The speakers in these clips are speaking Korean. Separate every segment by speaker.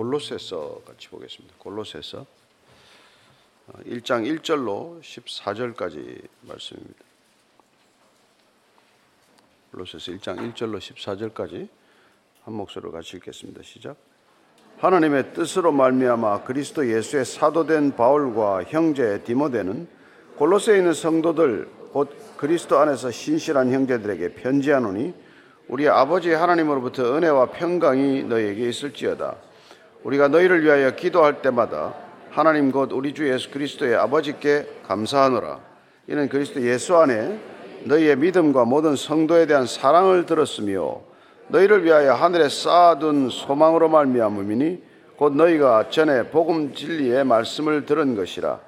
Speaker 1: 골로새서 같이 보겠습니다. 골로새서 1장 어, 1절로 14절까지 말씀입니다. 골로새서 1장 1절로 14절까지 한 목소리로 같이 읽겠습니다. 시작. 하나님의 뜻으로 말미암아 그리스도 예수의 사도된 바울과 형제 디모데는 골로새에 있는 성도들 곧 그리스도 안에서 신실한 형제들에게 편지하노니 우리 아버지 하나님으로부터 은혜와 평강이 너희에게 있을지어다. 우리가 너희를 위하여 기도할 때마다 하나님 곧 우리 주 예수 그리스도의 아버지께 감사하노라. 이는 그리스도 예수 안에 너희의 믿음과 모든 성도에 대한 사랑을 들었으며 너희를 위하여 하늘에 쌓아둔 소망으로 말미암음이니 곧 너희가 전에 복음 진리의 말씀을 들은 것이라.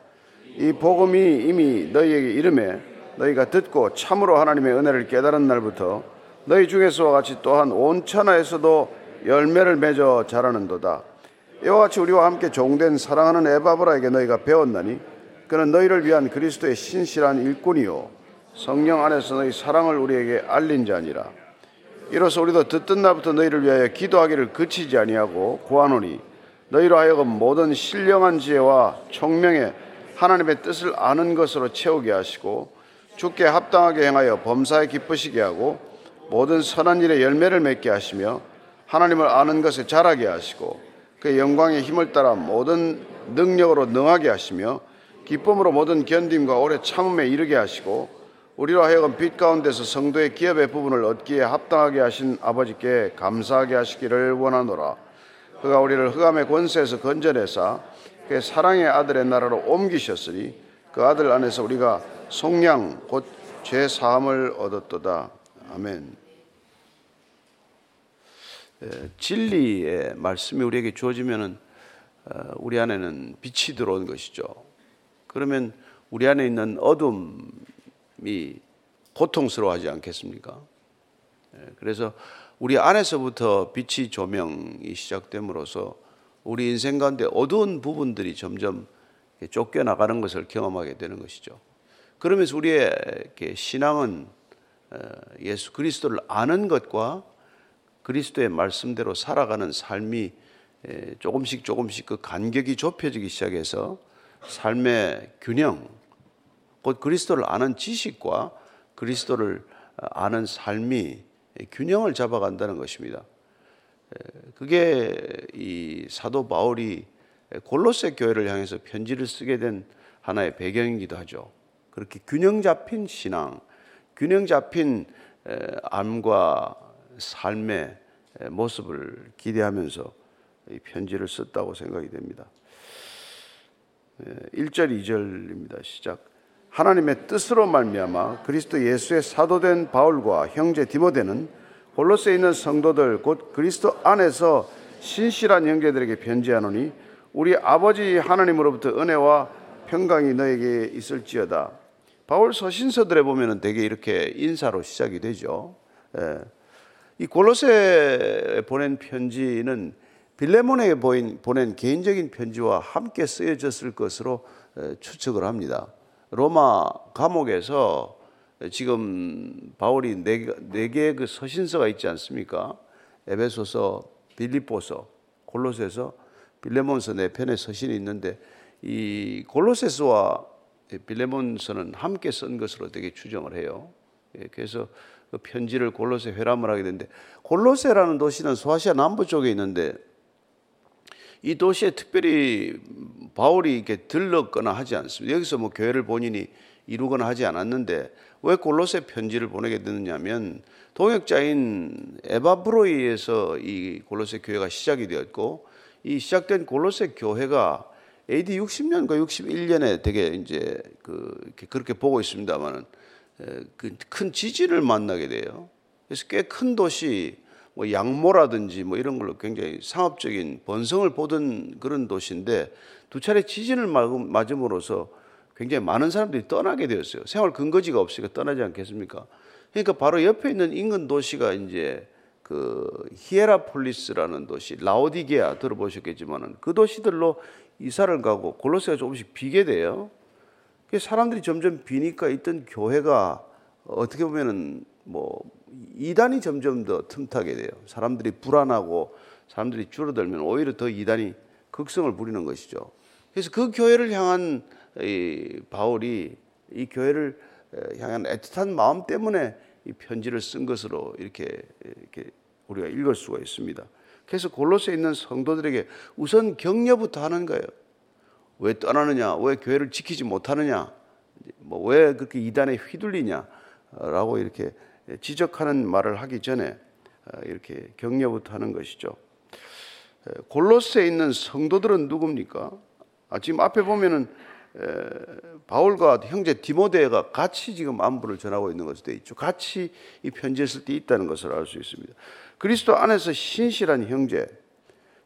Speaker 1: 이 복음이 이미 너희에게 이름에 너희가 듣고 참으로 하나님의 은혜를 깨달은 날부터 너희 중에서와 같이 또한 온 천하에서도 열매를 맺어 자라는도다. 이와 같이 우리와 함께 종된 사랑하는 에바브라에게 너희가 배웠나니 그는 너희를 위한 그리스도의 신실한 일꾼이요 성령 안에서 너희 사랑을 우리에게 알린 자니라. 이로써 우리도 듣던 날부터 너희를 위하여 기도하기를 그치지 아니하고 구하노니 너희로 하여금 모든 신령한 지혜와 총명에 하나님의 뜻을 아는 것으로 채우게 하시고 주께 합당하게 행하여 범사에 기쁘시게 하고 모든 선한 일에 열매를 맺게 하시며 하나님을 아는 것에 자라게 하시고 그의 영광의 힘을 따라 모든 능력으로 능하게 하시며 기쁨으로 모든 견딤과 오래 참음에 이르게 하시고 우리로 하여금 빛 가운데서 성도의 기업의 부분을 얻기에 합당하게 하신 아버지께 감사하게 하시기를 원하노라. 그가 우리를 흑암의 권세에서 건져내사 그의 사랑의 아들의 나라로 옮기셨으니 그 아들 안에서 우리가 속량 곧 죄 사함을 얻었도다. 아멘. 진리의 말씀이 우리에게 주어지면은 어, 우리 안에는 빛이 들어온 것이죠. 그러면 우리 안에 있는 어둠이 고통스러워하지 않겠습니까? 그래서 우리 안에서부터 빛이 조명이 시작됨으로써 우리 인생 가운데 어두운 부분들이 점점 쫓겨나가는 것을 경험하게 되는 것이죠. 그러면서 우리의 신앙은 어, 예수 그리스도를 아는 것과 그리스도의 말씀대로 살아가는 삶이 조금씩 조금씩 그 간격이 좁혀지기 시작해서 삶의 균형, 곧 그리스도를 아는 지식과 그리스도를 아는 삶이 균형을 잡아간다는 것입니다. 그게 이 사도 바울이 골로새 교회를 향해서 편지를 쓰게 된 하나의 배경이기도 하죠. 그렇게 균형 잡힌 신앙, 균형 잡힌 암과 삶의 모습을 기대하면서 이 편지를 썼다고 생각이 됩니다. 1절 2절입니다. 시작. 하나님의 뜻으로 말미암아 그리스도 예수의 사도된 바울과 형제 디모데는 골로새에 있는 성도들 곧 그리스도 안에서 신실한 형제들에게 편지하노니 우리 아버지 하나님으로부터 은혜와 평강이 너에게 있을지어다. 바울 서신서들에 보면은 되게 이렇게 인사로 시작이 되죠. 예. 이 골로새 보낸 편지는 빌레몬에게 보낸 개인적인 편지와 함께 쓰여졌을 것으로 추측을 합니다. 로마 감옥에서 지금 바울이 네, 네 개의 그 서신서가 있지 않습니까? 에베소서, 빌립보서, 골로새서, 빌레몬서 네 편의 서신이 있는데 이 골로새서와 빌레몬서는 함께 쓴 것으로 되게 추정을 해요. 예, 그래서 그 편지를 골로새 회람을 하게 되는데 골로새라는 도시는 소아시아 남부 쪽에 있는데 이 도시에 특별히 바울이 이렇게 들렀거나 하지 않습니다. 여기서 뭐 교회를 본인이 이루거나 하지 않았는데 왜 골로새 편지를 보내게 됐느냐면 동역자인 에바브로이에서 이 골로새 교회가 시작이 되었고 이 시작된 골로새 교회가 AD 60년과 61년에 되게 이제 그 그렇게 보고 있습니다만은 그 큰 지진을 만나게 돼요. 그래서 꽤 큰 도시, 뭐 양모라든지 뭐 이런 걸로 굉장히 상업적인 번성을 보던 그런 도시인데 두 차례 지진을 맞음으로써 굉장히 많은 사람들이 떠나게 되었어요. 생활 근거지가 없으니까 떠나지 않겠습니까? 그러니까 바로 옆에 있는 인근 도시가 이제 그 히에라폴리스라는 도시, 라오디게아 들어보셨겠지만은 그 도시들로 이사를 가고 골로새가 조금씩 비게 돼요. 사람들이 점점 비니까 있던 교회가 어떻게 보면은 뭐 이단이 점점 더 틈타게 돼요. 사람들이 불안하고 사람들이 줄어들면 오히려 더 이단이 극성을 부리는 것이죠. 그래서 그 교회를 향한 이 바울이 이 교회를 향한 애틋한 마음 때문에 이 편지를 쓴 것으로 이렇게 이렇게 우리가 읽을 수가 있습니다. 그래서 골로새에 있는 성도들에게 우선 격려부터 하는 거예요. 왜 떠나느냐? 왜 교회를 지키지 못하느냐? 뭐 왜 그렇게 이단에 휘둘리냐라고 이렇게 지적하는 말을 하기 전에 어, 이렇게 격려부터 하는 것이죠. 골로새에 있는 성도들은 누굽니까? 아, 지금 앞에 보면은 바울과 형제 디모데가 같이 지금 안부를 전하고 있는 것으로 되어 있죠. 같이 이 편지를 쓸때 있다는 것을 알 수 있습니다. 그리스도 안에서 신실한 형제,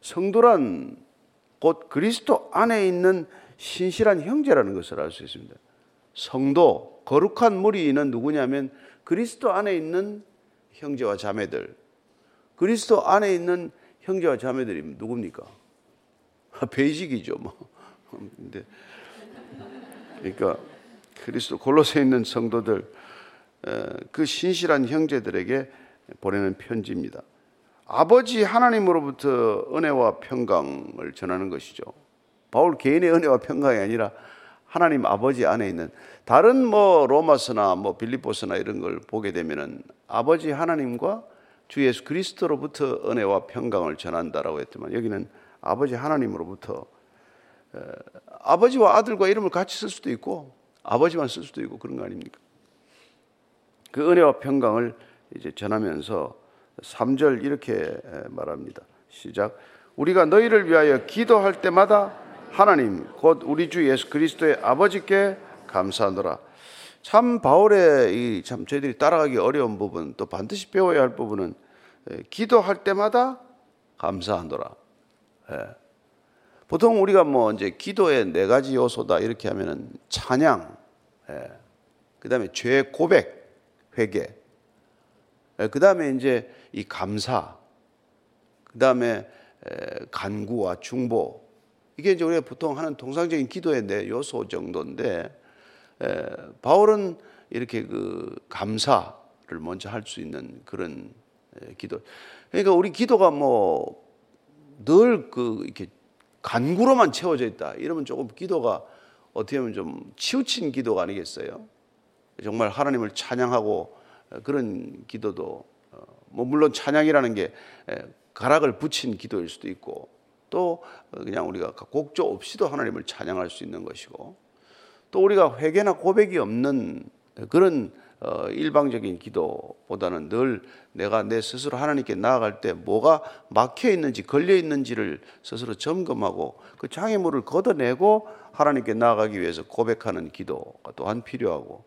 Speaker 1: 성도란 곧 그리스도 안에 있는 신실한 형제라는 것을 알 수 있습니다. 성도, 거룩한 무리는 누구냐면 그리스도 안에 있는 형제와 자매들. 그리스도 안에 있는 형제와 자매들이 누굽니까? 베이직이죠, 뭐. 근데 그러니까 그리스도 골로새에 있는 성도들 그 신실한 형제들에게 보내는 편지입니다. 아버지 하나님으로부터 은혜와 평강을 전하는 것이죠. 바울 개인의 은혜와 평강이 아니라 하나님 아버지 안에 있는 다른 뭐 로마서나 뭐 빌립보서나 이런 걸 보게 되면은 아버지 하나님과 주 예수 그리스도로부터 은혜와 평강을 전한다라고 했지만 여기는 아버지 하나님으로부터 아버지와 아들과 이름을 같이 쓸 수도 있고 아버지만 쓸 수도 있고 그런 거 아닙니까? 그 은혜와 평강을 이제 전하면서 3절 이렇게 말합니다. 시작. 우리가 너희를 위하여 기도할 때마다 하나님 곧 우리 주 예수 그리스도의 아버지께 감사하노라. 참 바울의 이참 저희들이 따라가기 어려운 부분 또 반드시 배워야 할 부분은 기도할 때마다 감사하노라. 예. 보통 우리가 뭐 이제 기도의 네 가지 요소다 이렇게 하면은 찬양, 예. 그 다음에 죄 고백, 회개, 예. 그 다음에 이제 이 감사, 그 다음에 간구와 중보, 이게 이제 우리가 보통 하는 통상적인 기도의 네 요소 정도인데, 에, 바울은 이렇게 그 감사를 먼저 할 수 있는 그런 에, 기도. 그러니까 우리 기도가 뭐 늘 그 이렇게 간구로만 채워져 있다. 이러면 조금 기도가 어떻게 보면 좀 치우친 기도가 아니겠어요? 정말 하나님을 찬양하고 그런 기도도 어, 뭐 물론 찬양이라는 게 가락을 붙인 기도일 수도 있고 또 그냥 우리가 곡조 없이도 하나님을 찬양할 수 있는 것이고 또 우리가 회개나 고백이 없는 그런 어, 일방적인 기도보다는 늘 내가 내 스스로 하나님께 나아갈 때 뭐가 막혀 있는지 걸려 있는지를 스스로 점검하고 그 장애물을 걷어내고 하나님께 나아가기 위해서 고백하는 기도가 또한 필요하고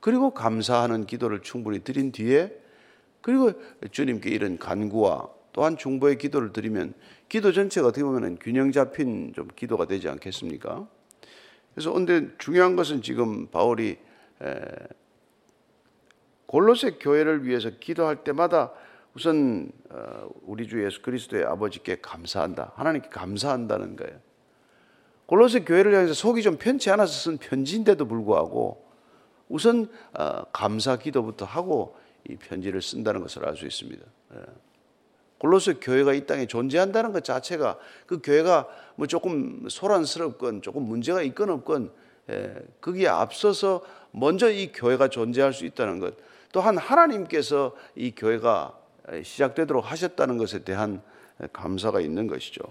Speaker 1: 그리고 감사하는 기도를 충분히 드린 뒤에 그리고 주님께 이런 간구와 또한 중보의 기도를 드리면 기도 전체가 어떻게 보면 균형 잡힌 좀 기도가 되지 않겠습니까? 그래서 근데 중요한 것은 지금 바울이 골로새 교회를 위해서 기도할 때마다 우선 어, 우리 주 예수 그리스도의 아버지께 감사한다. 하나님께 감사한다는 거예요. 골로새 교회를 향해서 속이 좀 편치 않아서 쓴 편지인데도 불구하고 우선 어, 감사 기도부터 하고 이 편지를 쓴다는 것을 알 수 있습니다. 예. 골로새 교회가 이 땅에 존재한다는 것 자체가 그 교회가 뭐 조금 소란스럽건 조금 문제가 있건 없건 예, 거기에 앞서서 먼저 이 교회가 존재할 수 있다는 것 또한 하나님께서 이 교회가 시작되도록 하셨다는 것에 대한 감사가 있는 것이죠.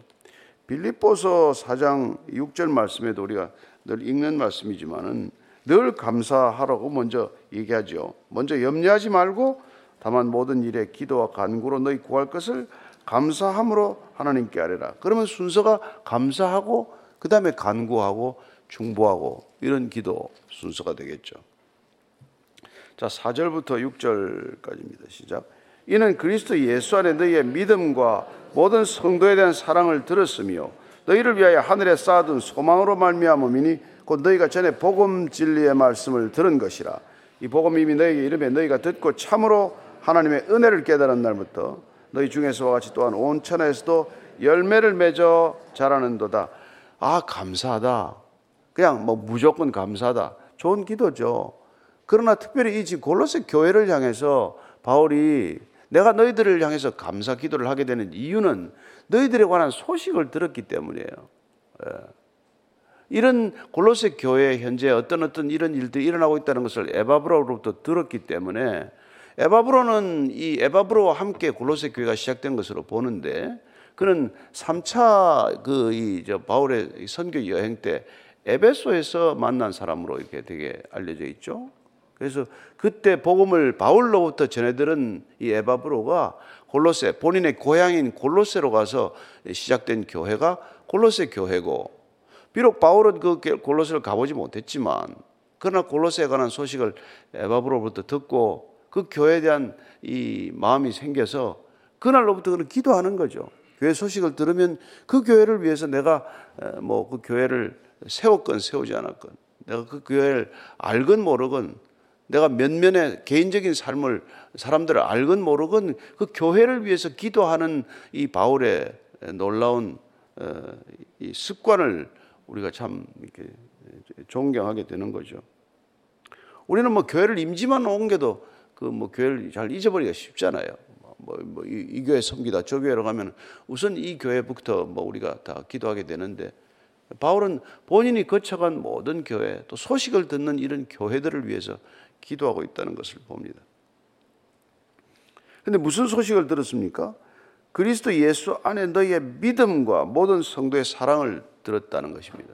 Speaker 1: 빌립보서 4장 6절 말씀에도 우리가 늘 읽는 말씀이지만은 늘 감사하라고 먼저 얘기하죠. 먼저 염려하지 말고 다만 모든 일에 기도와 간구로 너희 구할 것을 감사함으로 하나님께 아뢰라. 그러면 순서가 감사하고 그 다음에 간구하고 중보하고 이런 기도 순서가 되겠죠. 자, 4절부터 6절까지입니다. 시작. 이는 그리스도 예수 안에 너희의 믿음과 모든 성도에 대한 사랑을 들었으며 너희를 위하여 하늘에 쌓아둔 소망으로 말미암음이니 곧 너희가 전에 복음 진리의 말씀을 들은 것이라. 이 복음이 이미 너희에게 이름에 너희가 듣고 참으로 하나님의 은혜를 깨달은 날부터 너희 중에서와 같이 또한 온 천하에서도 열매를 맺어 자라는도다. 아 감사하다. 그냥 뭐 무조건 감사하다. 좋은 기도죠. 그러나 특별히 이 지금 골로새 교회를 향해서 바울이 내가 너희들을 향해서 감사 기도를 하게 되는 이유는 너희들에 관한 소식을 들었기 때문이에요. 예. 이런 골로새 교회 현재 어떤 어떤 이런 일들이 일어나고 있다는 것을 에바브로로부터 들었기 때문에 에바브로는 이 에바브로와 함께 골로새 교회가 시작된 것으로 보는데 그는 3차 그 이 저 바울의 선교 여행 때 에베소에서 만난 사람으로 이렇게 되게 알려져 있죠. 그래서 그때 복음을 바울로부터 전해들은 이 에바브로가 골로새 본인의 고향인 골로새로 가서 시작된 교회가 골로새 교회고 비록 바울은 그 골로새를 가보지 못했지만 그러나 골로새에 관한 소식을 에바브로부터 듣고 그 교회에 대한 이 마음이 생겨서 그날로부터 그는 기도하는 거죠. 교회 소식을 들으면 그 교회를 위해서 내가 뭐 그 교회를 세웠건 세우지 않았건 내가 그 교회를 알건 모르건 내가 면면의 개인적인 삶을 사람들을 알건 모르건 그 교회를 위해서 기도하는 이 바울의 놀라운 어, 이 습관을 우리가 참 이렇게 존경하게 되는 거죠. 우리는 뭐 교회를 임지만 옮겨도 그 뭐 교회를 잘 잊어버리기가 쉽잖아요. 뭐, 뭐 이, 이, 교회 섬기다 저 교회로 가면 우선 이 교회부터 뭐 우리가 다 기도하게 되는데 바울은 본인이 거쳐간 모든 교회 또 소식을 듣는 이런 교회들을 위해서 기도하고 있다는 것을 봅니다. 근데 무슨 소식을 들었습니까? 그리스도 예수 안에 너희의 믿음과 모든 성도의 사랑을 들었다는 것입니다.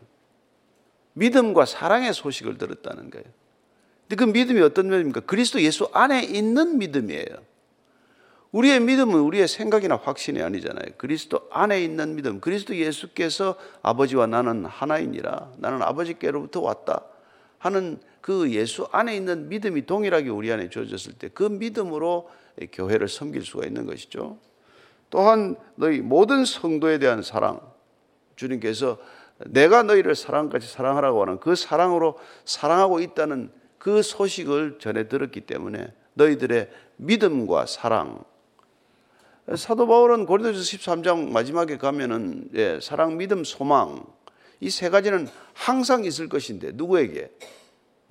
Speaker 1: 믿음과 사랑의 소식을 들었다는 거예요. 근데 그 믿음이 어떤 믿음입니까? 그리스도 예수 안에 있는 믿음이에요. 우리의 믿음은 우리의 생각이나 확신이 아니잖아요. 그리스도 안에 있는 믿음. 그리스도 예수께서 아버지와 나는 하나이니라. 나는 아버지께로부터 왔다. 하는 그 예수 안에 있는 믿음이 동일하게 우리 안에 주어졌을 때 그 믿음으로 교회를 섬길 수가 있는 것이죠. 또한 너희 모든 성도에 대한 사랑. 주님께서 내가 너희를 사랑같이 사랑하라고 하는 그 사랑으로 사랑하고 있다는 그 소식을 전해 들었기 때문에 너희들의 믿음과 사랑, 사도 바울은 고린도서 13장 마지막에 가면은 예, 사랑, 믿음, 소망 이 세 가지는 항상 있을 것인데 누구에게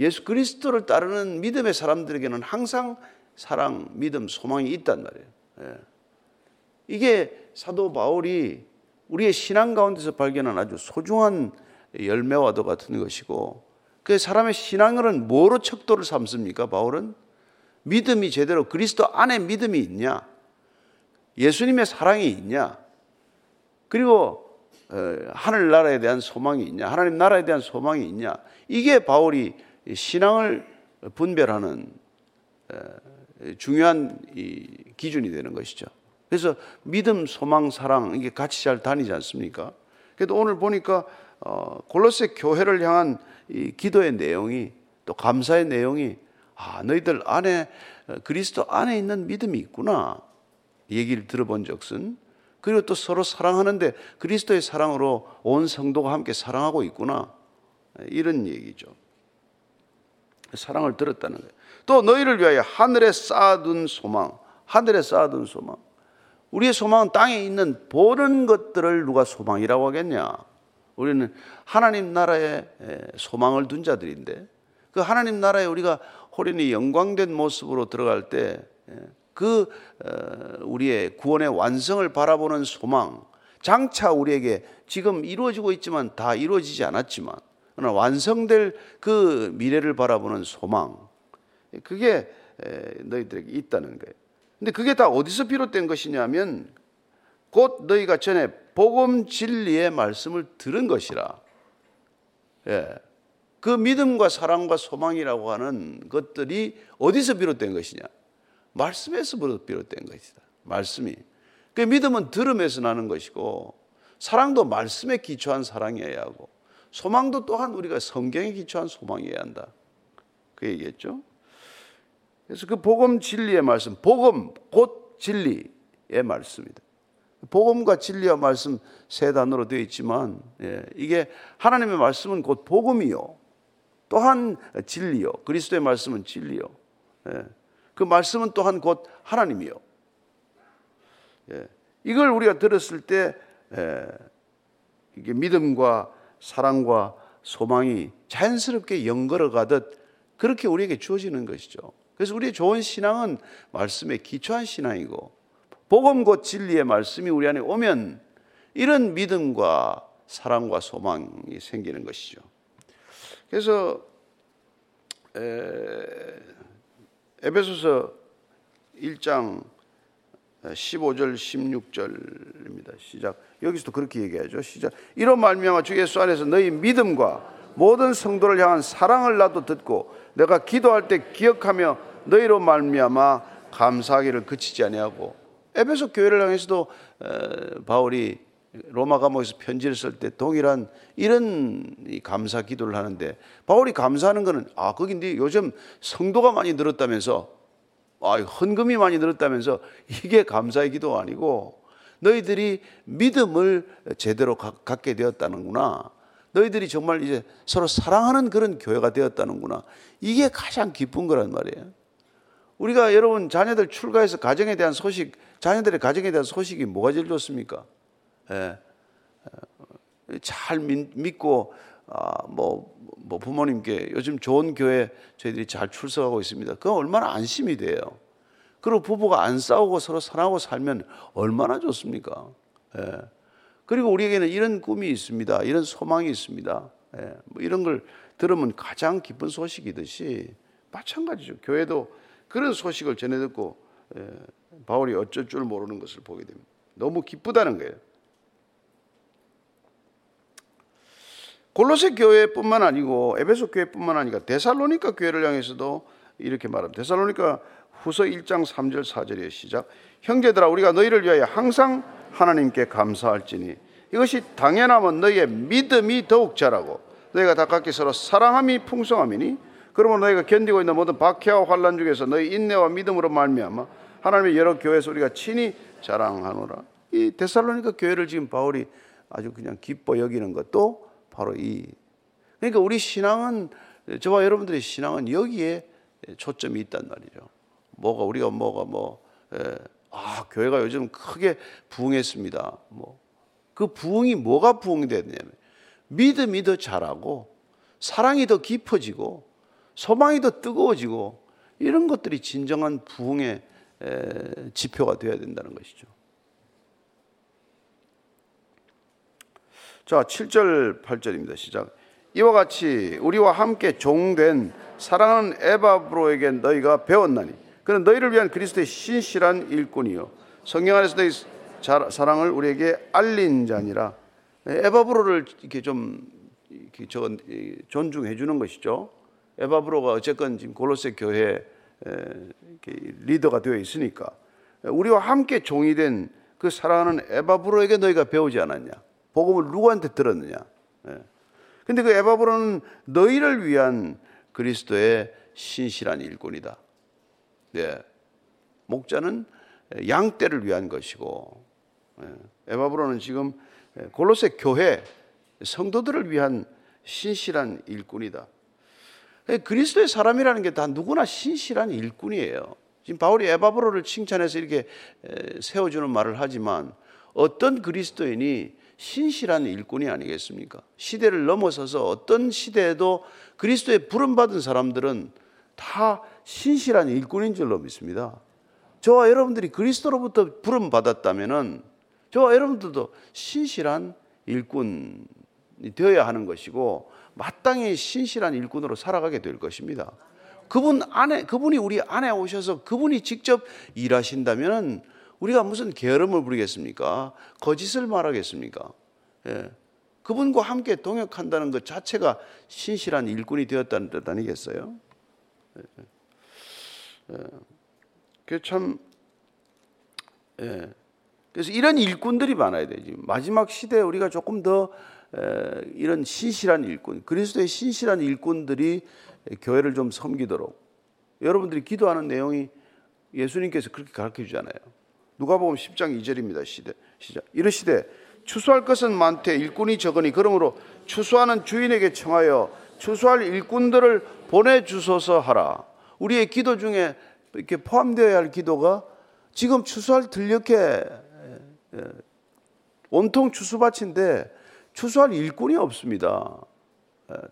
Speaker 1: 예수 그리스도를 따르는 믿음의 사람들에게는 항상 사랑, 믿음, 소망이 있단 말이에요. 예. 이게 사도 바울이 우리의 신앙 가운데서 발견한 아주 소중한 열매와도 같은 것이고 그 사람의 신앙은 뭐로 척도를 삼습니까? 바울은 믿음이 제대로 그리스도 안에 믿음이 있냐? 예수님의 사랑이 있냐? 그리고 어, 하늘나라에 대한 소망이 있냐? 하나님 나라에 대한 소망이 있냐? 이게 바울이 신앙을 분별하는 어, 중요한 기준이 되는 것이죠. 그래서 믿음, 소망, 사랑 이게 같이 잘 다니지 않습니까? 그래도 오늘 보니까 어, 골로새 교회를 향한 이 기도의 내용이 또 감사의 내용이 아 너희들 안에 그리스도 안에 있는 믿음이 있구나. 얘기를 들어본 적은 그리고 또 서로 사랑하는데 그리스도의 사랑으로 온 성도가 함께 사랑하고 있구나. 이런 얘기죠. 사랑을 들었다는 거예요. 또 너희를 위하여 하늘에 쌓아둔 소망, 하늘에 쌓아둔 소망. 우리의 소망은 땅에 있는 보는 것들을 누가 소망이라고 하겠냐? 우리는 하나님 나라에 소망을 둔 자들인데 그 하나님 나라에 우리가 호련히 영광된 모습으로 들어갈 때그 어, 우리의 구원의 완성을 바라보는 소망, 장차 우리에게 지금 이루어지고 있지만 다 이루어지지 않았지만 그러나 완성될 그 미래를 바라보는 소망, 그게 너희들에게 있다는 거예요. 근데 그게 다 어디서 비롯된 것이냐면 곧 너희가 전에 복음 진리의 말씀을 들은 것이라. 예. 그 믿음과 사랑과 소망이라고 하는 것들이 어디서 비롯된 것이냐? 말씀에서 비롯된 것이다. 말씀이. 그 믿음은 들음에서 나는 것이고 사랑도 말씀에 기초한 사랑이어야 하고 소망도 또한 우리가 성경에 기초한 소망이어야 한다. 그 얘기했죠. 그래서 그 복음 진리의 말씀, 복음 곧 진리의 말씀이다. 복음과 진리와 말씀 세 단어로 되어 있지만 예, 이게 하나님의 말씀은 곧 복음이요. 또한 진리요. 그리스도의 말씀은 진리요. 예. 그 말씀은 또한 곧 하나님이요. 예. 이걸 우리가 들었을 때 예. 이게 믿음과 사랑과 소망이 자연스럽게 연걸어 가듯 그렇게 우리에게 주어지는 것이죠. 그래서 우리의 좋은 신앙은 말씀에 기초한 신앙이고 복음 곧 진리의 말씀이 우리 안에 오면 이런 믿음과 사랑과 소망이 생기는 것이죠. 그래서 에 베소서 1장 15절 16절입니다. 시작. 여기서도 그렇게 얘기하죠. 시작. 이런 말미암아 주 예수 안에서 너희 믿음과 모든 성도를 향한 사랑을 나도 듣고 내가 기도할 때 기억하며 너희로 말미암아 감사하기를 그치지 아니하고 에베소 교회를 향해서도 바울이 로마 감옥에서 편지를 쓸 때 동일한 이런 감사 기도를 하는데 바울이 감사하는 것은 아 거긴데 요즘 성도가 많이 늘었다면서 아 헌금이 많이 늘었다면서 이게 감사의 기도가 아니고 너희들이 믿음을 제대로 갖게 되었다는구나. 너희들이 정말 이제 서로 사랑하는 그런 교회가 되었다는구나. 이게 가장 기쁜 거란 말이에요. 우리가 여러분 자녀들 출가해서 가정에 대한 소식, 자녀들의 가정에 대한 소식이 뭐가 제일 좋습니까? 예. 잘 믿고 아, 뭐, 뭐 부모님께 요즘 좋은 교회 저희들이 잘 출석하고 있습니다. 그건 얼마나 안심이 돼요. 그리고 부부가 안 싸우고 서로 사랑하고 살면 얼마나 좋습니까? 예. 그리고 우리에게는 이런 꿈이 있습니다. 이런 소망이 있습니다. 예. 뭐 이런 걸 들으면 가장 기쁜 소식이듯이 마찬가지죠. 교회도 그런 소식을 전해 듣고 예. 바울이 어쩔 줄 모르는 것을 보게 됩니다. 너무 기쁘다는 거예요. 골로새 교회뿐만 아니고 에베소 교회뿐만 아니라 데살로니가 교회를 향해서도 이렇게 말합니다. 데살로니가 후서 1장 3절 4절의 시작. 형제들아 우리가 너희를 위하여 항상 하나님께 감사할지니 이것이 당연하면 너희의 믿음이 더욱 자라고 너희가 가깝게 서로 사랑함이 풍성함이니 그러면 너희가 견디고 있는 모든 박해와 환란 중에서 너희 인내와 믿음으로 말미암아 하나님의 여러 교회에서 우리가 친히 자랑하노라. 이 데살로니가 교회를 지금 바울이 아주 그냥 기뻐 여기는 것도 바로 이 그러니까 우리 신앙은 저와 여러분들의 신앙은 여기에 초점이 있단 말이죠. 뭐가 우리가 뭐가 뭐 예, 아, 교회가 요즘 크게 부흥했습니다. 뭐, 그 부흥이 뭐가 부흥이 되냐면, 믿음이 더 자라고, 사랑이 더 깊어지고, 소망이 더 뜨거워지고, 이런 것들이 진정한 부흥의 에, 지표가 되어야 된다는 것이죠. 자, 7절, 8절입니다. 시작. 이와 같이 우리와 함께 종된 사랑하는 에바브로에게 너희가 배웠나니, 그는 너희를 위한 그리스도의 신실한 일꾼이요 성령 안에서 너희 사랑을 우리에게 알린 자니라. 에바브로를 이렇게 좀 이렇게 저 존중해 주는 것이죠. 에바브로가 어쨌건 지금 골로새 교회 리더가 되어 있으니까 우리와 함께 종이 된 그 사랑하는 에바브로에게 너희가 배우지 않았냐? 복음을 누구한테 들었느냐? 근데 그 에바브로는 너희를 위한 그리스도의 신실한 일꾼이다. 네. 목자는 양떼를 위한 것이고 예. 에바브로는 지금 골로새 교회 성도들을 위한 신실한 일꾼이다. 예, 그리스도의 사람이라는 게 다 누구나 신실한 일꾼이에요. 지금 바울이 에바브로를 칭찬해서 이렇게 세워주는 말을 하지만 어떤 그리스도인이 신실한 일꾼이 아니겠습니까? 시대를 넘어서서 어떤 시대에도 그리스도의 부름받은 사람들은 다 신실한 일꾼인 줄로 믿습니다. 저와 여러분들이 그리스도로부터 부름 받았다면은 저와 여러분들도 신실한 일꾼이 되어야 하는 것이고 마땅히 신실한 일꾼으로 살아가게 될 것입니다. 그분 안에 그분이 우리 안에 오셔서 그분이 직접 일하신다면은 우리가 무슨 게으름을 부리겠습니까? 거짓을 말하겠습니까? 예. 그분과 함께 동역한다는 것 자체가 신실한 일꾼이 되었다는 뜻 아니겠어요? 예. 예. 그참 예. 그래서 이런 일꾼들이 많아야 되지. 마지막 시대에 우리가 조금 더 에, 이런 신실한 일꾼, 그리스도의 신실한 일꾼들이 교회를 좀 섬기도록 여러분들이 기도하는 내용이 예수님께서 그렇게 가르쳐 주잖아요. 누가 보면 10장 2절입니다. 시대, 시작. 이르시되 추수할 것은 많되 일꾼이 적으니 그러므로 추수하는 주인에게 청하여 추수할 일꾼들을 보내 주소서 하라. 우리의 기도 중에 이렇게 포함되어야 할 기도가 지금 추수할 들녘에 온통 추수밭인데 추수할 일꾼이 없습니다.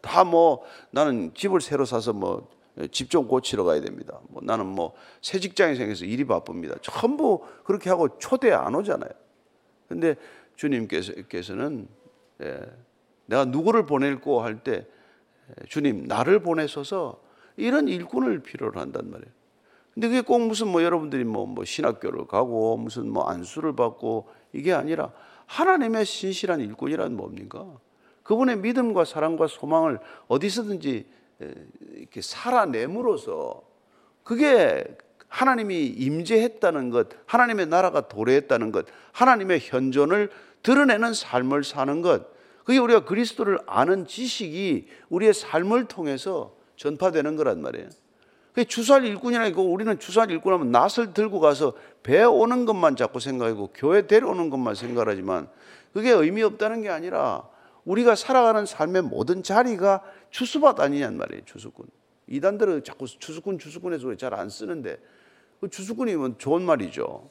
Speaker 1: 다 뭐 나는 집을 새로 사서 뭐 집 좀 고치러 가야 됩니다. 뭐 나는 뭐 새 직장에 생겨서 일이 바쁩니다. 전부 그렇게 하고 초대 안 오잖아요. 근데 주님께서는 예, 내가 누구를 보낼고 할때 예, 주님 나를 보내소서 이런 일꾼을 필요로 한단 말이에요. 근데 그게 꼭 무슨 뭐 여러분들이 뭐, 뭐 신학교를 가고 무슨 뭐 안수를 받고 이게 아니라 하나님의 신실한 일꾼이란 뭡니까? 그분의 믿음과 사랑과 소망을 어디서든지 이렇게 살아내므로써 그게 하나님이 임재했다는 것, 하나님의 나라가 도래했다는 것, 하나님의 현존을 드러내는 삶을 사는 것, 그게 우리가 그리스도를 아는 지식이 우리의 삶을 통해서 전파되는 거란 말이에요. 주살 일꾼이라고 우리는 주살 일꾼하면 낫을 들고 가서 배 오는 것만 자꾸 생각하고 교회 데려오는 것만 생각하지만 그게 의미 없다는 게 아니라 우리가 살아가는 삶의 모든 자리가 추수밭 아니냔 말이에요. 추수꾼. 이단들은 자꾸 추수꾼 추수꾼의 잘안 쓰는데 그 추수꾼이면 좋은 말이죠.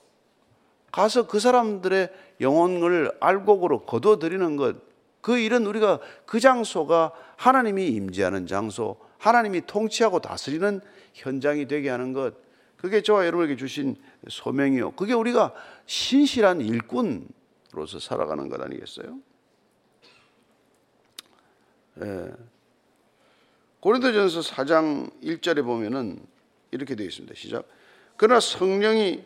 Speaker 1: 가서 그 사람들의 영혼을 알곡으로 거둬들이는 것. 그 일은 우리가 그 장소가 하나님이 임재하는 장소, 하나님이 통치하고 다스리는 현장이 되게 하는 것. 그게 저와 여러분에게 주신 소명이요. 그게 우리가 신실한 일꾼으로서 살아가는 것 아니겠어요? 예. 고린도전서 4장 1절에 보면은 이렇게 되어 있습니다. 시작. 그러나 성령이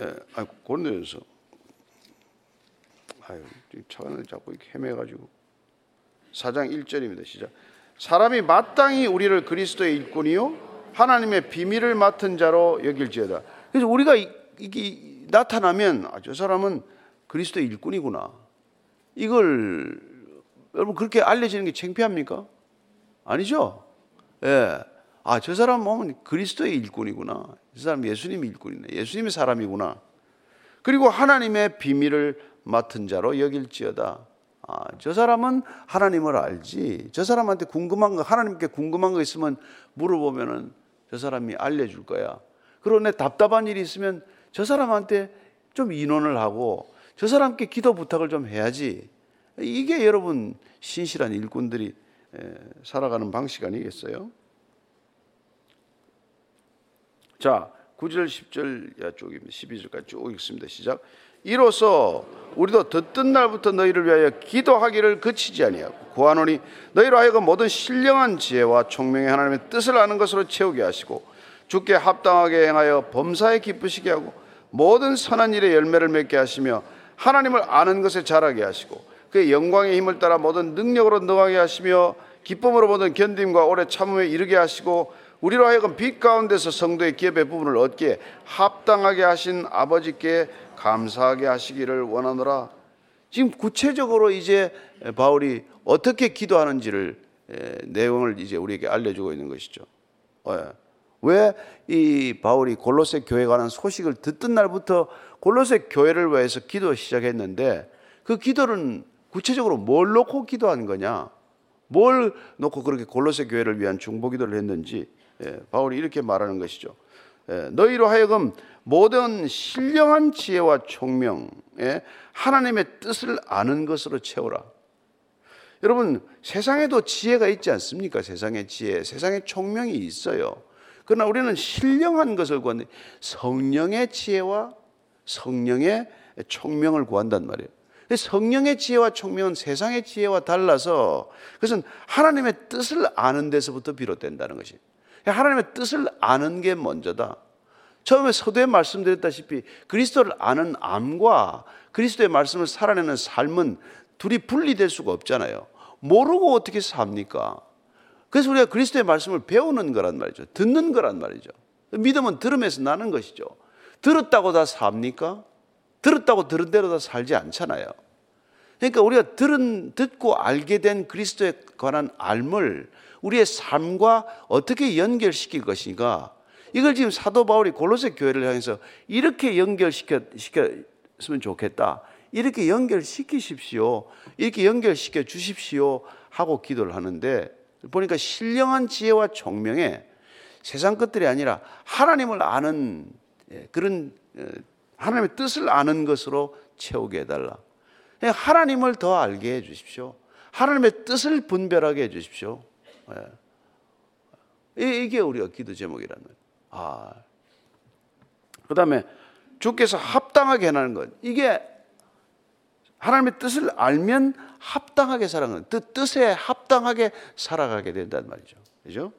Speaker 1: 예, 아, 고린도전서 아유, 차관을 자꾸 이렇게 헤매가지고 4장 1절입니다. 시작. 사람이 마땅히 우리를 그리스도의 일꾼이요 하나님의 비밀을 맡은 자로 여길지어다. 그래서 우리가 이게 나타나면 아, 저 사람은 그리스도의 일꾼이구나. 이걸 여러분 그렇게 알려지는 게 창피합니까? 아니죠. 예. 아, 저 사람 보면 그리스도의 일꾼이구나. 저 사람 예수님의 일꾼이네. 예수님의 사람이구나. 그리고 하나님의 비밀을 맡은 자로 여길지어다. 아, 저 사람은 하나님을 알지. 저 사람한테 궁금한 거, 하나님께 궁금한 거 있으면 물어보면은 저 사람이 알려줄 거야. 그러고 답답한 일이 있으면 저 사람한테 좀 인원을 하고 저 사람께 기도 부탁을 좀 해야지. 이게 여러분 신실한 일꾼들이 살아가는 방식 아니겠어요? 자, 9절, 10절 쪽입니다. 12절까지 쭉 읽습니다. 시작. 이로써 우리도 듣던 날부터 너희를 위하여 기도하기를 그치지 아니하고 구하노니 너희로 하여금 모든 신령한 지혜와 총명의 하나님의 뜻을 아는 것으로 채우게 하시고 주께 합당하게 행하여 범사에 기쁘시게 하고 모든 선한 일에 열매를 맺게 하시며 하나님을 아는 것에 자라게 하시고 그의 영광의 힘을 따라 모든 능력으로 능하게 하시며 기쁨으로 모든 견딤과 오래 참음에 이르게 하시고 우리로 하여금 빛 가운데서 성도의 기업의 부분을 얻기에 합당하게 하신 아버지께 감사하게 하시기를 원하노라. 지금 구체적으로 이제 바울이 어떻게 기도하는지를 내용을 이제 우리에게 알려주고 있는 것이죠. 왜 이 바울이 골로새 교회 관한 소식을 듣던 날부터 골로새 교회를 위해서 기도 시작했는데 그 기도는 구체적으로 뭘 놓고 기도한 거냐? 뭘 놓고 그렇게 골로새 교회를 위한 중보 기도를 했는지 예, 바울이 이렇게 말하는 것이죠. 예, 너희로 하여금 모든 신령한 지혜와 총명에 하나님의 뜻을 아는 것으로 채우라. 여러분 세상에도 지혜가 있지 않습니까? 세상에 지혜, 세상에 총명이 있어요. 그러나 우리는 신령한 것을 구하는 성령의 지혜와 성령의 총명을 구한단 말이에요. 성령의 지혜와 총명은 세상의 지혜와 달라서 그것은 하나님의 뜻을 아는 데서부터 비롯된다는 것이. 하나님의 뜻을 아는 게 먼저다. 처음에 서두에 말씀드렸다시피 그리스도를 아는 암과 그리스도의 말씀을 살아내는 삶은 둘이 분리될 수가 없잖아요. 모르고 어떻게 삽니까? 그래서 우리가 그리스도의 말씀을 배우는 거란 말이죠. 듣는 거란 말이죠. 믿음은 들음에서 나는 것이죠. 들었다고 다 삽니까? 들었다고 들은 대로 다 살지 않잖아요. 그러니까 우리가 들은, 듣고 알게 된 그리스도에 관한 알을 우리의 삶과 어떻게 연결시킬 것인가. 이걸 지금 사도 바울이 골로새 교회를 향해서 이렇게 연결시켜, 시켰으면 좋겠다. 이렇게 연결시키십시오. 이렇게 연결시켜 주십시오. 하고 기도를 하는데 보니까 신령한 지혜와 총명에 세상 것들이 아니라 하나님을 아는 예, 그런 어, 하나님의 뜻을 아는 것으로 채우게 해달라. 하나님을 더 알게 해 주십시오. 하나님의 뜻을 분별하게 해 주십시오. 예. 이게 우리가 기도 제목이라는 거예요. 아. 그 다음에 주께서 합당하게 해나는 것. 이게 하나님의 뜻을 알면 합당하게 살아가는 뜻, 뜻에 합당하게 살아가게 된다는 말이죠. 그죠?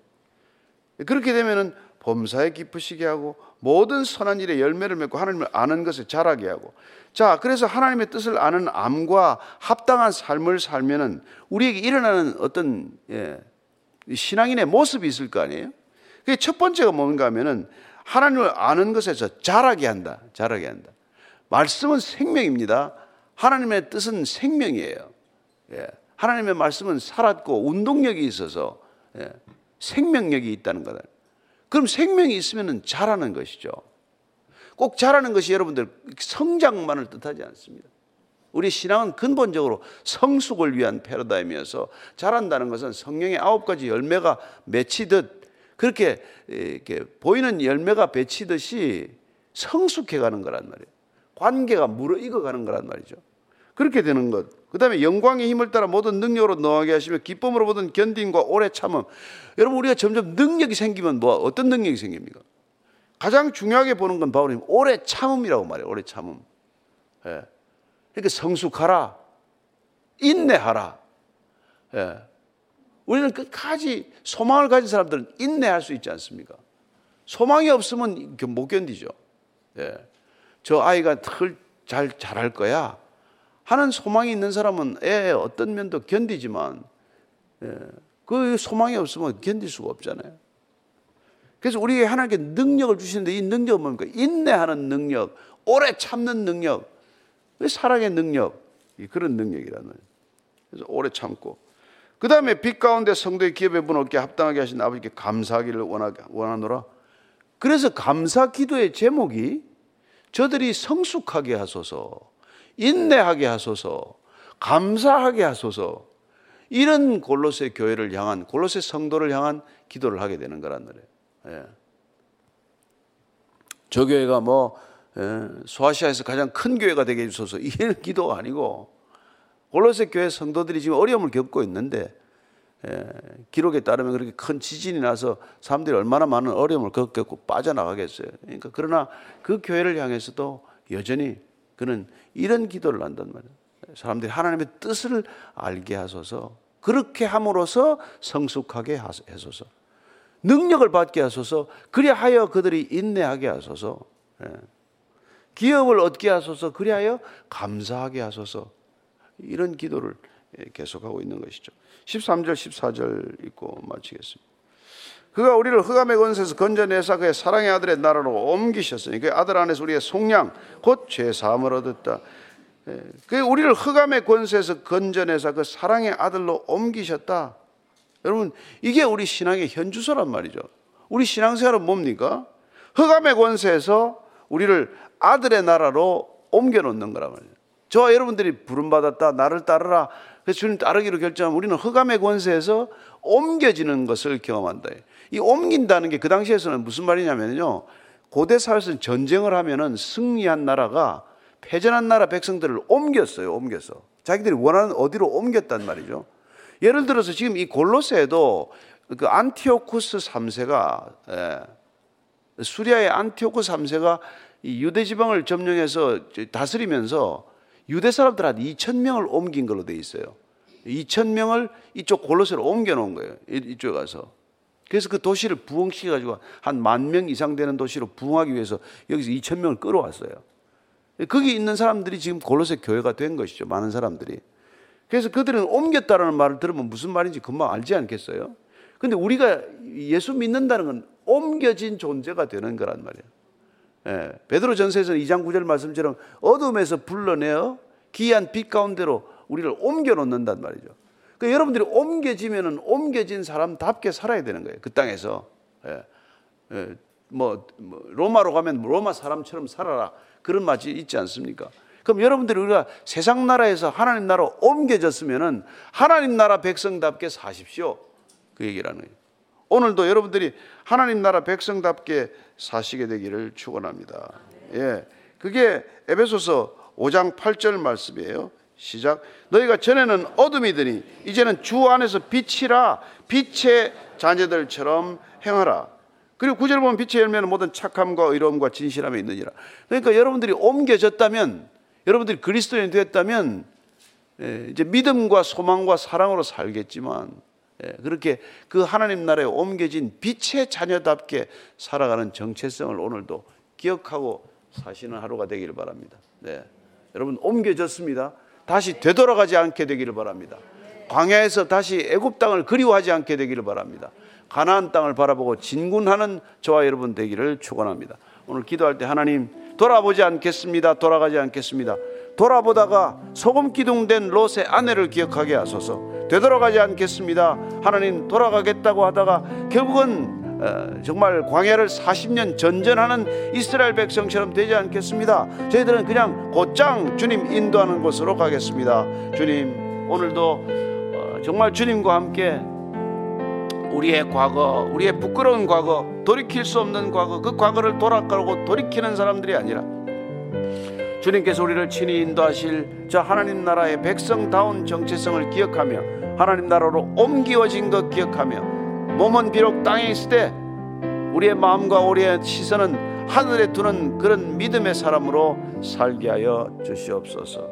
Speaker 1: 그렇게 되면은 범사에 기쁘시게 하고 모든 선한 일에 열매를 맺고 하나님을 아는 것을 자라게 하고 자 그래서 하나님의 뜻을 아는 암과 합당한 삶을 살면은 우리에게 일어나는 어떤 예, 신앙인의 모습이 있을 거 아니에요? 그게 첫 번째가 뭔가 하면은 하나님을 아는 것에서 자라게 한다. 자라게 한다. 말씀은 생명입니다. 하나님의 뜻은 생명이에요. 예. 하나님의 말씀은 살았고 운동력이 있어서 예. 생명력이 있다는 거다. 그럼 생명이 있으면 자라는 것이죠. 꼭 자라는 것이 여러분들 성장만을 뜻하지 않습니다. 우리 신앙은 근본적으로 성숙을 위한 패러다임이어서 자란다는 것은 성령의 아홉 가지 열매가 맺히듯 그렇게 이렇게 보이는 열매가 맺히듯이 성숙해 가는 거란 말이에요. 관계가 무르익어 가는 거란 말이죠. 그렇게 되는 것. 그 다음에 영광의 힘을 따라 모든 능력으로 노하게 하시며 기쁨으로 모든 견딘과 오래 참음. 여러분 우리가 점점 능력이 생기면 뭐 어떤 능력이 생깁니까? 가장 중요하게 보는 건 바울이 오래 참음이라고 말해요. 오래 참음. 예. 그러니까 성숙하라. 인내하라. 예. 우리는 끝까지 소망을 가진 사람들은 인내할 수 있지 않습니까? 소망이 없으면 못 견디죠. 예. 저 아이가 잘 자랄 거야. 하는 소망이 있는 사람은 애 어떤 면도 견디지만 예. 그 소망이 없으면 견딜 수가 없잖아요. 그래서 우리에게 하나님께 능력을 주시는데 이 능력은 뭡니까? 인내하는 능력, 오래 참는 능력, 사랑의 능력, 그런 능력이라는 거예요. 그래서 오래 참고 그 다음에 빛 가운데 성도의 기업의 문 얻게 합당하게 하신 아버지께 감사하기를 원하노라. 그래서 감사 기도의 제목이 저들이 성숙하게 하소서, 인내하게 하소서, 감사하게 하소서, 이런 골로새 교회를 향한, 골로새 성도를 향한 기도를 하게 되는 거란 말이에요. 예. 저 교회가 뭐, 예, 소아시아에서 가장 큰 교회가 되게 해주소서, 이런 기도가 아니고, 골로새 교회 성도들이 지금 어려움을 겪고 있는데 예, 기록에 따르면 그렇게 큰 지진이 나서 사람들이 얼마나 많은 어려움을 겪고 빠져나가겠어요. 그러니까 그러나 그 교회를 향해서도 여전히 그는 이런 기도를 한단 말이에요. 사람들이 하나님의 뜻을 알게 하소서 그렇게 함으로써 성숙하게 하소서 능력을 받게 하소서 그리하여 그들이 인내하게 하소서 예. 기업을 얻게 하소서 그리하여 감사하게 하소서 이런 기도를 계속하고 있는 것이죠. 13절, 14절 읽고 마치겠습니다. 그가 우리를 흑암의 권세에서 건져내사 그의 사랑의 아들의 나라로 옮기셨으니 그 아들 안에서 우리의 속량 곧 죄사함을 얻었다. 그 우리를 흑암의 권세에서 건져내사 그 사랑의 아들로 옮기셨다. 여러분 이게 우리 신앙의 현주소란 말이죠. 우리 신앙생활은 뭡니까? 흑암의 권세에서 우리를 아들의 나라로 옮겨 놓는 거란 말이에요. 저와 여러분들이 부름받았다. 나를 따르라. 그래서 주님 따르기로 결정하면 우리는 흑암의 권세에서 옮겨지는 것을 경험한다. 이 옮긴다는 게 그 당시에서는 무슨 말이냐면요. 고대 사회에서 전쟁을 하면은 승리한 나라가 패전한 나라 백성들을 옮겼어요. 옮겨서. 자기들이 원하는 어디로 옮겼단 말이죠. 예를 들어서 지금 이 골로새에도 그 안티오쿠스 3세가 예, 수리아의 안티오쿠스 3세가 유대 지방을 점령해서 다스리면서 유대 사람들 한 2천 명을 옮긴 걸로 돼 있어요. 2천 명을 이쪽 골로새로 옮겨 놓은 거예요. 이쪽에 가서. 그래서 그 도시를 부흥시켜 가지고 한 만 명 이상 되는 도시로 부흥하기 위해서 여기서 2천 명을 끌어왔어요. 거기 있는 사람들이 지금 골로새 교회가 된 것이죠. 많은 사람들이. 그래서 그들은 옮겼다라는 말을 들으면 무슨 말인지 금방 알지 않겠어요? 근데 우리가 예수 믿는다는 건 옮겨진 존재가 되는 거란 말이에요. 예, 베드로 전서에서 2장 9절 말씀처럼 어둠에서 불러내어 기이한 빛 가운데로 우리를 옮겨 놓는단 말이죠. 그러니까 여러분들이 옮겨지면은 옮겨진 사람답게 살아야 되는 거예요. 그 땅에서. 예, 예, 뭐, 뭐, 로마로 가면 로마 사람처럼 살아라. 그런 말이 있지 않습니까? 그럼 여러분들이 우리가 세상 나라에서 하나님 나라로 옮겨졌으면은 하나님 나라 백성답게 사십시오. 그 얘기라는 거예요. 오늘도 여러분들이 하나님 나라 백성답게 사시게 되기를 축원합니다. 예. 그게 에베소서 5장 8절 말씀이에요. 시작. 너희가 전에는 어둠이더니 이제는 주 안에서 빛이라 빛의 자녀들처럼 행하라. 그리고 구절 보면 빛의 열매는 모든 착함과 의로움과 진실함에 있느니라. 그러니까 여러분들이 옮겨졌다면, 여러분들이 그리스도인이 됐다면, 예, 이제 믿음과 소망과 사랑으로 살겠지만, 예, 그렇게 그 하나님 나라에 옮겨진 빛의 자녀답게 살아가는 정체성을 오늘도 기억하고 사시는 하루가 되기를 바랍니다. 네. 여러분 옮겨졌습니다. 다시 되돌아가지 않게 되기를 바랍니다. 광야에서 다시 애굽 땅을 그리워하지 않게 되기를 바랍니다. 가나안 땅을 바라보고 진군하는 저와 여러분 되기를 축원합니다. 오늘 기도할 때 하나님 돌아보지 않겠습니다. 돌아가지 않겠습니다. 돌아보다가 소금 기둥된 롯의 아내를 기억하게 하소서. 되돌아가지 않겠습니다. 하나님 돌아가겠다고 하다가 결국은 어, 정말 광야를 40년 전전하는 이스라엘 백성처럼 되지 않겠습니다. 저희들은 그냥 곧장 주님 인도하는 곳으로 가겠습니다. 주님 오늘도 어, 정말 주님과 함께 우리의 과거, 우리의 부끄러운 과거, 돌이킬 수 없는 과거, 그 과거를 돌아가고 돌이키는 사람들이 아니라 주님께서 우리를 친히 인도하실 저 하나님 나라의 백성다운 정체성을 기억하며 하나님 나라로 옮기어진 것 기억하며 몸은 비록 땅에 있을 때 우리의 마음과 우리의 시선은 하늘에 두는 그런 믿음의 사람으로 살게 하여 주시옵소서.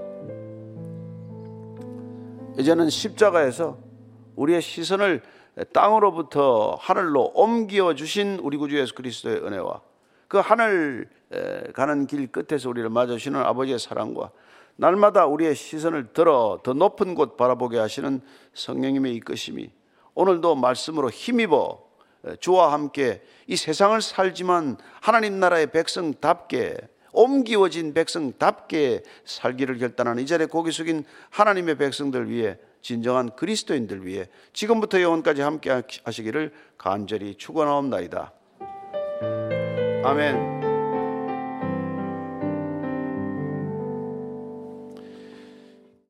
Speaker 1: 이제는 십자가에서 우리의 시선을 땅으로부터 하늘로 옮겨 주신 우리 구주 예수 그리스도의 은혜와 그 하늘 가는 길 끝에서 우리를 맞아주시는 아버지의 사랑과 날마다 우리의 시선을 들어 더 높은 곳 바라보게 하시는 성령님의 이끄심이 오늘도 말씀으로 힘입어 주와 함께 이 세상을 살지만 하나님 나라의 백성답게 옮기워진 백성답게 살기를 결단하는 이 자리에 고개 숙인 하나님의 백성들 위해 진정한 그리스도인들 위해 지금부터 영원까지 함께 하시기를 간절히 축원하옵나이다. 아멘.